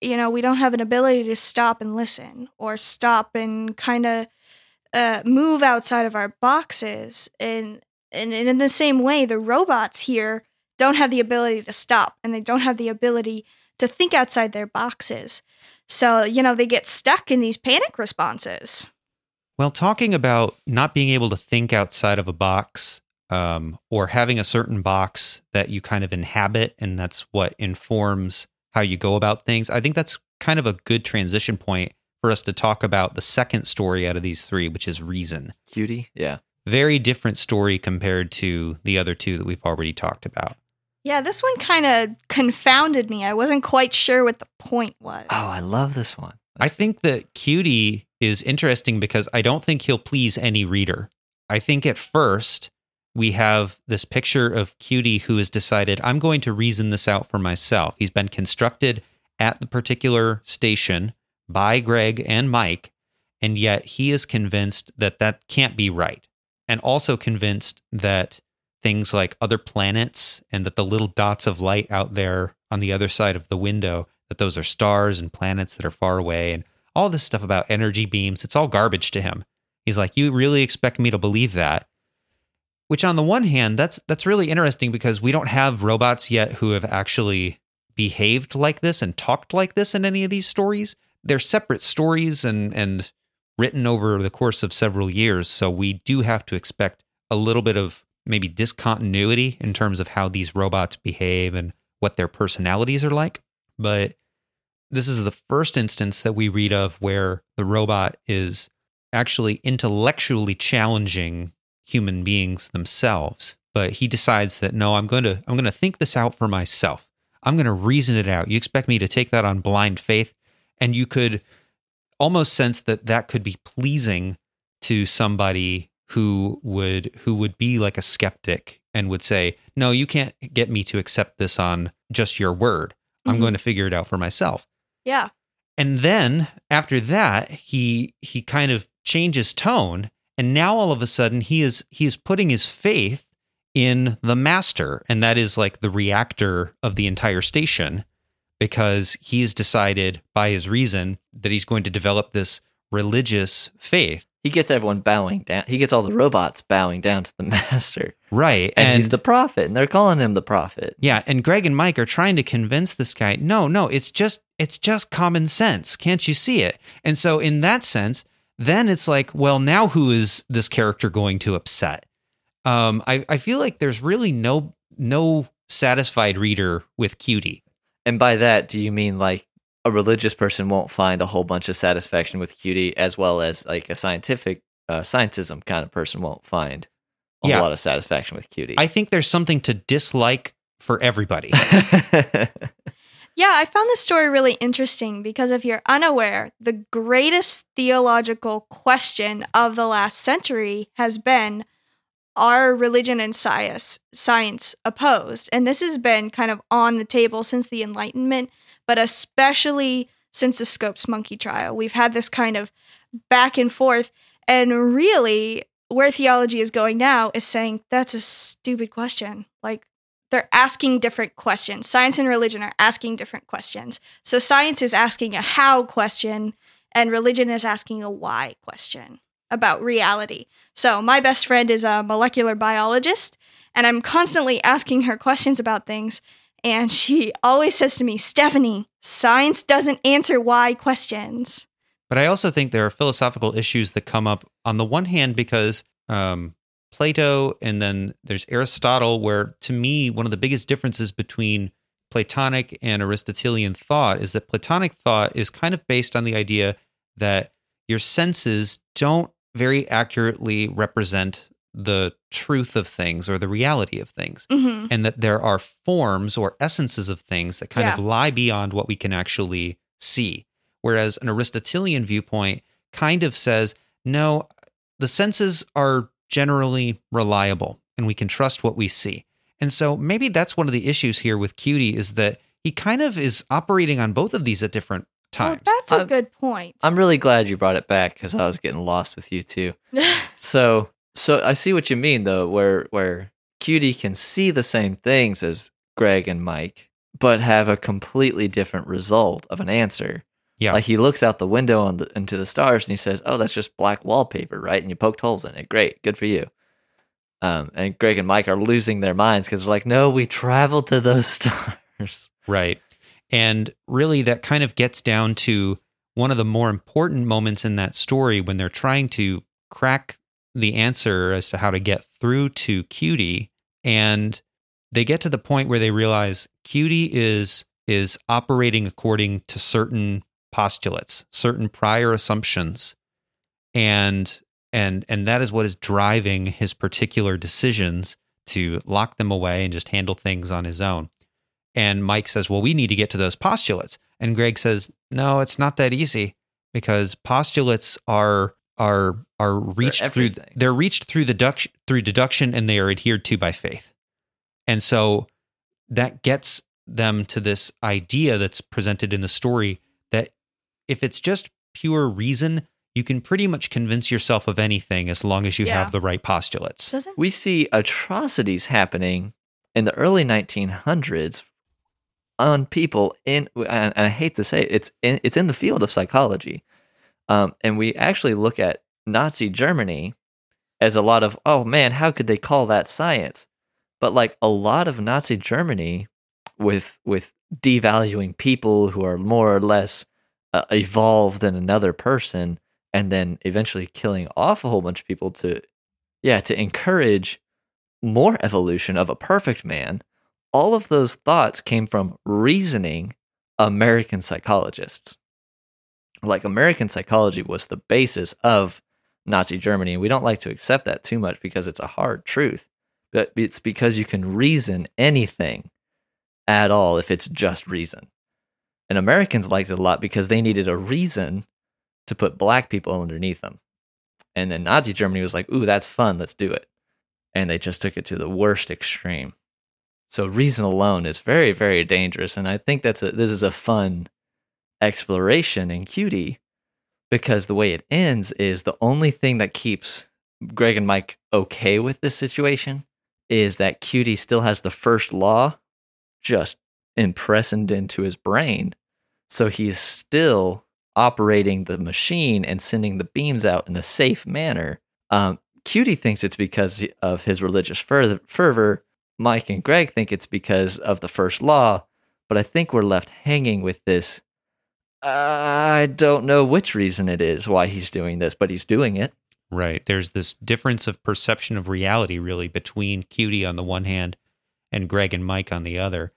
you know, we don't have an ability to stop and listen or stop and kind of uh, move outside of our boxes. And, and, and in the same way, the robots here don't have the ability to stop and they don't have the ability to think outside their boxes. So, you know, they get stuck in these panic responses. Well, talking about not being able to think outside of a box um, or having a certain box that you kind of inhabit, and that's what informs how you go about things, I think that's kind of a good transition point for us to talk about the second story out of these three, which is Reason. Cutie. Yeah. Very different story compared to the other two that we've already talked about. Yeah, this one kind of confounded me. I wasn't quite sure what the point was. Oh, I love this one. I think that Cutie is interesting because I don't think he'll please any reader. I think at first we have this picture of Cutie who has decided, I'm going to reason this out for myself. He's been constructed at the particular station by Greg and Mike, and yet he is convinced that that can't be right. And also convinced that things like other planets and that the little dots of light out there on the other side of the window that those are stars and planets that are far away and all this stuff about energy beams it's all garbage to him. He's like you really expect me to believe that? Which on the one hand that's that's really interesting because we don't have robots yet who have actually behaved like this and talked like this in any of these stories. They're separate stories and and written over the course of several years so we do have to expect a little bit of maybe discontinuity in terms of how these robots behave and what their personalities are like. But this is the first instance that we read of where the robot is actually intellectually challenging human beings themselves but he decides that no i'm going to i'm going to think this out for myself. I'm going to reason it out. You expect me to take that on blind faith? And you could almost sense that that could be pleasing to somebody who would who would be like a skeptic and would say no you can't get me to accept this on just your word. I'm Mhm. going to figure it out for myself Yeah. and then after that he he kind of changes tone and now all of a sudden he is he is putting his faith in the master and that is like the reactor of the entire station because he's decided by his reason that he's going to develop this religious faith. He gets everyone bowing down. He gets all the robots bowing down to the master. Right. And, he's the prophet, and they're calling him the prophet. Yeah, and Greg and Mike are trying to convince this guy, no, no, it's just it's just common sense. Can't you see it? And so in that sense, then it's like, well, now who is this character going to upset? Um, I, I feel like there's really no no satisfied reader with Cutie. And by that, do you mean like a religious person won't find a whole bunch of satisfaction with cutie, as well as like a scientific uh, scientism kind of person won't find a Yeah. lot of satisfaction with cutie? I think there's something to dislike for everybody. Yeah, I found this story really interesting because if you're unaware, the greatest theological question of the last century has been are religion and science science opposed? And this has been kind of on the table since the Enlightenment, but especially since the Scopes monkey trial. We've had this kind of back and forth and really where theology is going now is saying that's a stupid question. Like they're asking different questions. Science and religion are asking different questions. So science is asking a how question, and religion is asking a why question about reality. So my best friend is a molecular biologist, and I'm constantly asking her questions about things. And she always says to me, Stephanie, science doesn't answer why questions. But I also think there are philosophical issues that come up on the one hand because um, Plato and then there's Aristotle, where to me, one of the biggest differences between Platonic and Aristotelian thought is that Platonic thought is kind of based on the idea that your senses don't very accurately represent the truth of things or the reality of things hmm and that there are forms or essences of things that kind of lie beyond what we can actually see. Whereas an Aristotelian viewpoint kind of says, no, the senses are generally reliable and we can trust what we see. And so maybe that's one of the issues here with Cutie is that he kind of is operating on both of these at different Well, times. that's a I'm- good point. I'm really glad you brought it back because I was getting lost with you too. So, so I see what you mean though, where where Cutie can see the same things as Greg and Mike, but have a completely different result of an answer. Yeah. like he looks out the window on the, into the stars and he says, "Oh, that's just black wallpaper, right?" And you poked holes in it. Great, good for you. Um, and Greg and Mike are losing their minds because they're like, "No, we traveled to those stars." Right. And really, that kind of gets down to one of the more important moments in that story when they're trying to crack the answer as to how to get through to Cutie. And they get to the point where they realize Cutie is is operating according to certain postulates, certain prior assumptions. And and and that is what is driving his particular decisions to lock them away and just handle things on his own. And Mike says, Well, we need to get to those postulates. And Greg says, No, it's not that easy because postulates are are are reached through they're reached through deduction through deduction and they are adhered to by faith. And so that gets them to this idea that's presented in the story that if it's just pure reason, you can pretty much convince yourself of anything as long as you Yeah. have the right postulates. Doesn't we see atrocities happening in the early 1900s on people in and I hate to say it, it's in, it's in the field of psychology. Um, and we actually look at Nazi Germany as a lot of oh man, how could they call that science? But like a lot of Nazi Germany with with devaluing people who are more or less uh, evolved than another person and then eventually killing off a whole bunch of people to yeah, to encourage more evolution of a perfect man, all of those thoughts came from reasoning American psychologists. Like American psychology was the basis of Nazi Germany. And we don't like to accept that too much because it's a hard truth. But it's because you can reason anything at all if it's just reason. And Americans liked it a lot because they needed a reason to put black people underneath them. And then Nazi Germany was like, ooh, that's fun, let's do it. And they just took it to the worst extreme. So reason alone is very, very dangerous. And I think that's a this is a fun exploration in Cutie because the way it ends is the only thing that keeps Greg and Mike okay with this situation is that Cutie still has the first law just impressed into his brain. So he's still operating the machine and sending the beams out in a safe manner. Um, Cutie thinks it's because of his religious fervor. Mike and Greg think it's because of the first law, but I think we're left hanging with this. I don't know which reason it is why he's doing this, but he's doing it. Right. There's this difference of perception of reality, really, between Cutie on the one hand and Greg and Mike on the other.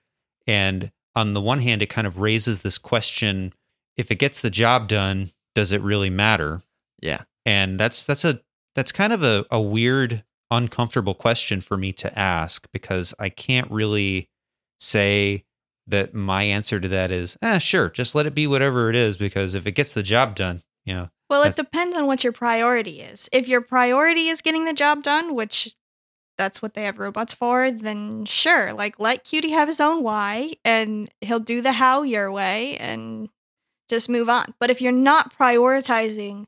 And on the one hand, it kind of raises this question if it gets the job done, does it really matter? Yeah. And that's that's a that's kind of a, a weird, uncomfortable question for me to ask because I can't really say that my answer to that is, eh, sure, just let it be whatever it is, because if it gets the job done, you know. Well, it depends on what your priority is. If your priority is getting the job done, which that's what they have robots for, then sure, like let Cutie have his own why and he'll do the how your way and just move on. But if you're not prioritizing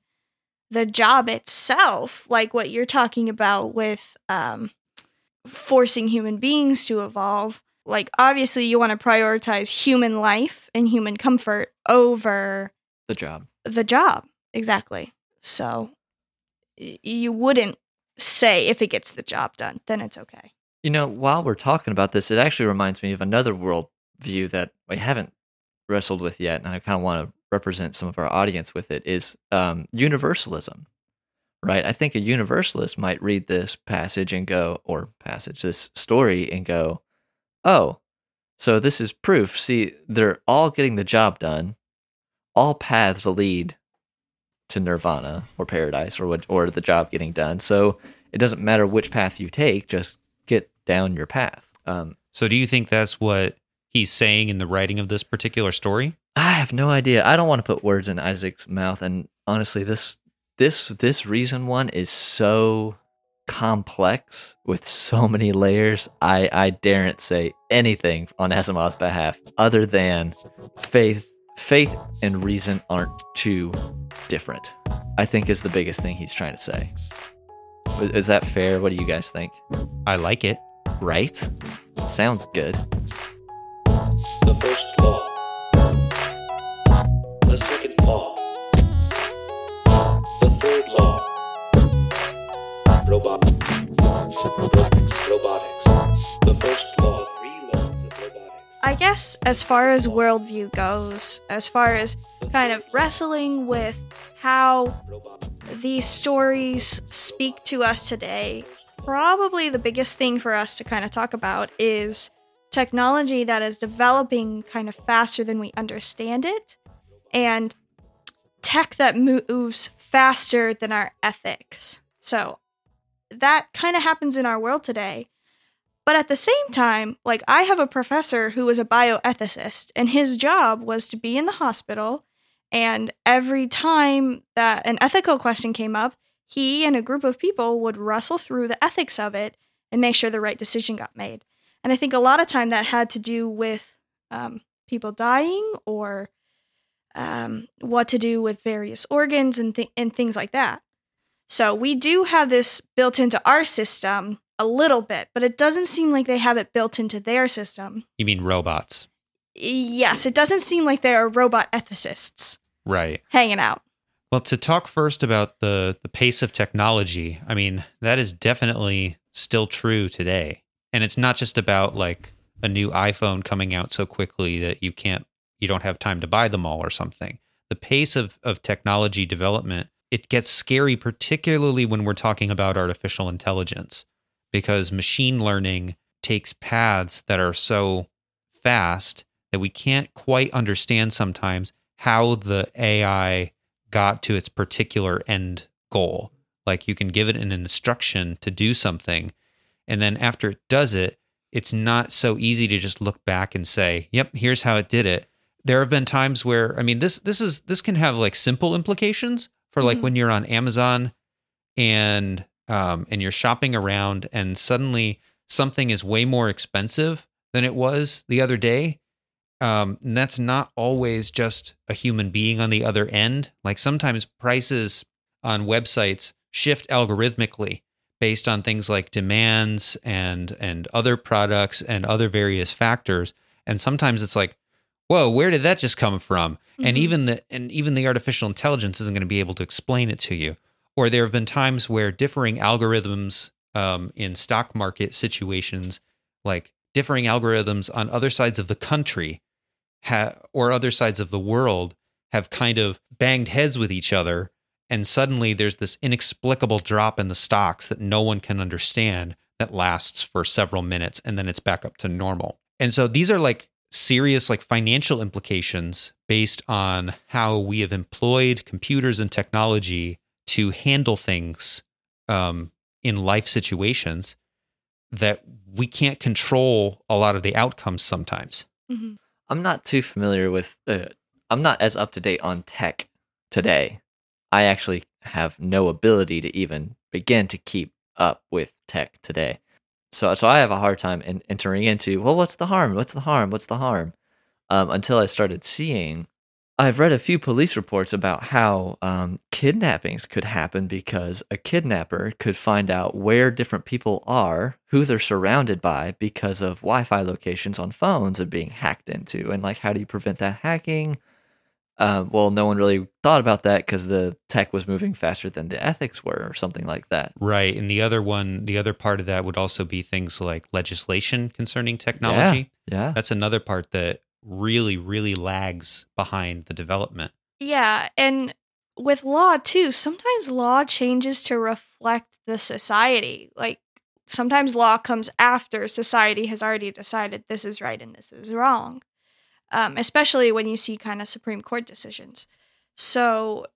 the job itself, like what you're talking about with um, forcing human beings to evolve, like obviously you want to prioritize human life and human comfort over The job. the job exactly so y- you wouldn't say if it gets the job done then it's okay You know, while we're talking about this, it actually reminds me of another world view that I haven't wrestled with yet, and I kind of want to represent some of our audience with it. Is um, universalism, right? I think a universalist might read this passage and go, or passage, this story and go, "Oh, so this is proof. See, they're all getting the job done. All paths lead to nirvana or paradise or what, or the job getting done. So it doesn't matter which path you take; just get down your path. Um, So do you think that's what he's saying in the writing of this particular story? I have no idea. I don't want to put words in Isaac's mouth, and honestly, this this this reason one is so complex with so many layers. I I daren't say anything on Asimov's behalf other than faith. Faith and reason aren't too different. I think is the biggest thing he's trying to say. Is that fair? What do you guys think? I like it. Right? Sounds good. I guess as far as worldview goes as far as kind of wrestling with how these stories speak to us today probably the biggest thing for us to kind of talk about is technology that is developing kind of faster than we understand it and tech that moves faster than our ethics. So that kind of happens in our world today. But at the same time, like I have a professor who was a bioethicist, and his job was to be in the hospital. And every time that an ethical question came up, he and a group of people would wrestle through the ethics of it and make sure the right decision got made. And I think a lot of time that had to do with um, people dying or um, what to do with various organs and, th- and things like that. So we do have this built into our system a little bit, but it doesn't seem like they have it built into their system. You mean robots? Yes, it doesn't seem like they are robot ethicists Right. hanging out. Well, to talk first about the the pace of technology, I mean, that is definitely still true today. And it's not just about like a new iPhone coming out so quickly that you can't you don't have time to buy them all or something. The pace of of technology development, it gets scary particularly when we're talking about artificial intelligence because machine learning takes paths that are so fast that we can't quite understand sometimes how the AI got to its particular end goal. Like you can give it an instruction to do something, and then after it does it, it's not so easy to just look back and say, "Yep, here's how it did it." There have been times where I mean this this is this can have like simple implications for like Mhm. when you're on Amazon and um and you're shopping around and suddenly something is way more expensive than it was the other day um, and that's not always just a human being on the other end. Like sometimes prices on websites shift algorithmically based on things like demands and and other products and other various factors. And sometimes it's like, whoa, where did that just come from? And Mhm. even the and even the artificial intelligence isn't going to be able to explain it to you. Or there have been times where differing algorithms um, in stock market situations, like differing algorithms on other sides of the country, ha- or other sides of the world, have kind of banged heads with each other, and suddenly there's this inexplicable drop in the stocks that no one can understand that lasts for several minutes, and then it's back up to normal. And so these are like serious like financial implications based on how we have employed computers and technology to handle things um, in life situations that we can't control a lot of the outcomes sometimes. Mhm. I'm not too familiar with. Uh, I'm not as up to date on tech today. I actually have no ability to even begin to keep up with tech today. So, so I have a hard time in entering into. Well, what's the harm? What's the harm? What's the harm? Um, until I started seeing. I've read a few police reports about how um, kidnappings could happen because a kidnapper could find out where different people are, who they're surrounded by, because of Wi Fi locations on phones and being hacked into. And, like, how do you prevent that hacking? Um, well, no one really thought about that because the tech was moving faster than the ethics were, or something like that. Right. And the other one, the other part of that would also be things like legislation concerning technology. Yeah. That's another part that really, really lags behind the development. Yeah, and with law too, sometimes law changes to reflect the society. Like sometimes law comes after society has already decided this is right and this is wrong. Um, especially when you see kind of Supreme Court decisions. So,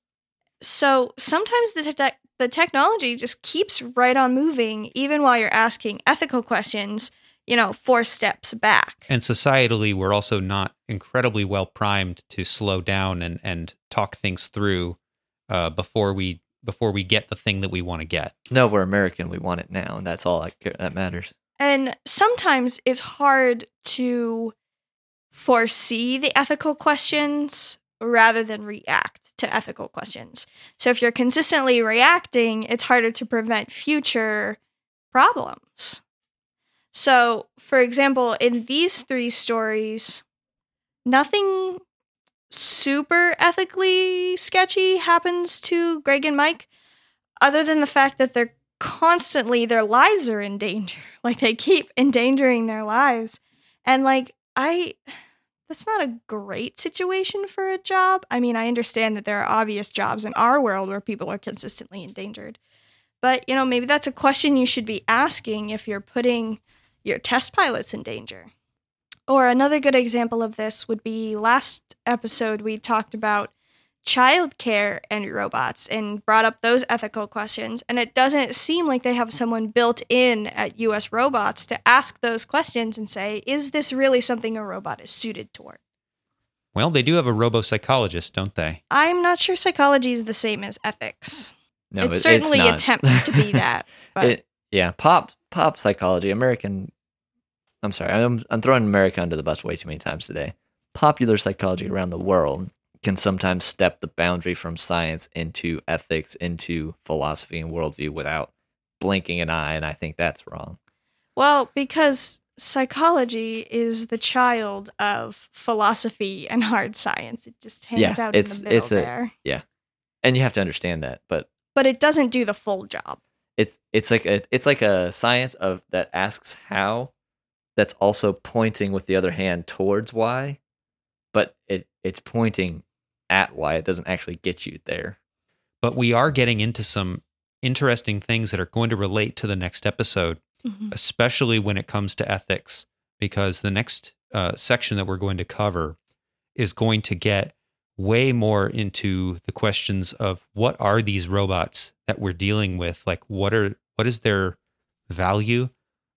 so sometimes the te- the technology just keeps right on moving, even while you're asking ethical questions. You know, four steps back. And societally, we're also not incredibly well primed to slow down and, and talk things through uh, before we before we get the thing that we want to get. No, we're American. We want it now, and that's all that, ca- that matters. And sometimes it's hard to foresee the ethical questions rather than react to ethical questions. So if you're consistently reacting, it's harder to prevent future problems. So, for example, in these three stories, nothing super ethically sketchy happens to Greg and Mike other than the fact that they're constantly their lives are in danger. Like they keep endangering their lives. And like I that's not a great situation for a job. I mean, I understand that there are obvious jobs in our world where people are consistently endangered. But, you know, maybe that's a question you should be asking if you're putting your test pilots in danger. Or another good example of this would be last episode we talked about childcare and robots and brought up those ethical questions. And it doesn't seem like they have someone built in at US Robots to ask those questions and say, is this really something a robot is suited toward? Well, they do have a robo psychologist, don't they? I'm not sure psychology is the same as ethics. No, it it- certainly it's not. attempts to be that. But It, yeah, pop pop psychology, American. I'm sorry, I'm I'm throwing America under the bus way too many times today. Popular psychology around the world can sometimes step the boundary from science into ethics, into philosophy and worldview without blinking an eye, and I think that's wrong. Well, because psychology is the child of philosophy and hard science. It just hangs Yeah, out in the middle it's a- there. Yeah, and you have to understand that, but But it doesn't do the full job. It's it's like a it's like a science of that asks how that's also pointing with the other hand towards why but it it's pointing at why. It doesn't actually get you there. But we are getting into some interesting things that are going to relate to the next episode, especially when it comes to ethics, because the next uh, section that we're going to cover is going to get way more into the questions of what are these robots that we're dealing with? Like what are what is their value?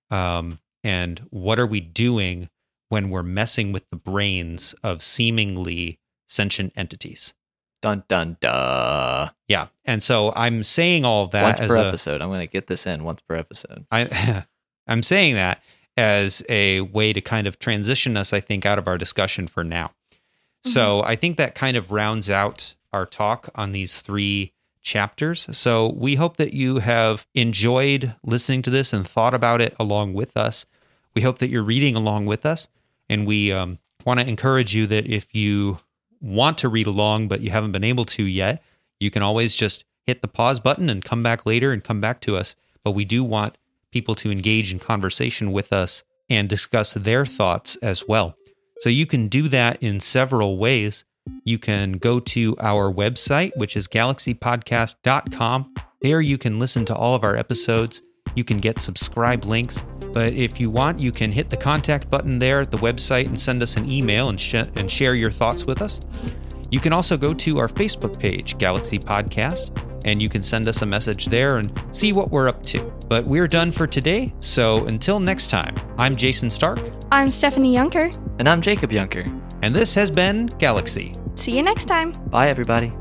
Um, and what are we doing when we're messing with the brains of seemingly sentient entities? Dun dun duh. Yeah. And so i'm saying all that once as per a, episode. I'm going to get this in once per episode. I, I'm saying that as a way to kind of transition us, I think, out of our discussion for now. So I think that kind of rounds out our talk on these three chapters. So we hope that you have enjoyed listening to this and thought about it along with us. We hope that you're reading along with us, and we um, want to encourage you that if you want to read along but you haven't been able to yet, you can always just hit the pause button and come back later and come back to us. But we do want people to engage in conversation with us and discuss their thoughts as well. So you can do that in several ways. You can go to our website, which is galaxypodcast.com. There you can listen to all of our episodes. You can get subscribe links. But if you want, you can hit the contact button there at the website and send us an email and, sh- and share your thoughts with us. You can also go to our Facebook page, Galaxy Podcast, and you can send us a message there and see what we're up to. But we're done for today, so until next time, I'm Jason Stark, I'm Stephanie Yunker. And I'm Jacob Yunker. and this has been Galaxy. See you next time. Bye, everybody.